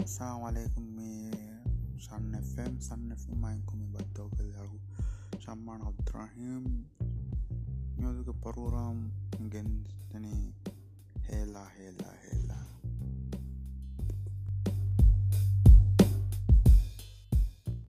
السلام عليكم سان اف ام سان اف ام معكم بدو كده شمان عبد الرحيم. music program again يعني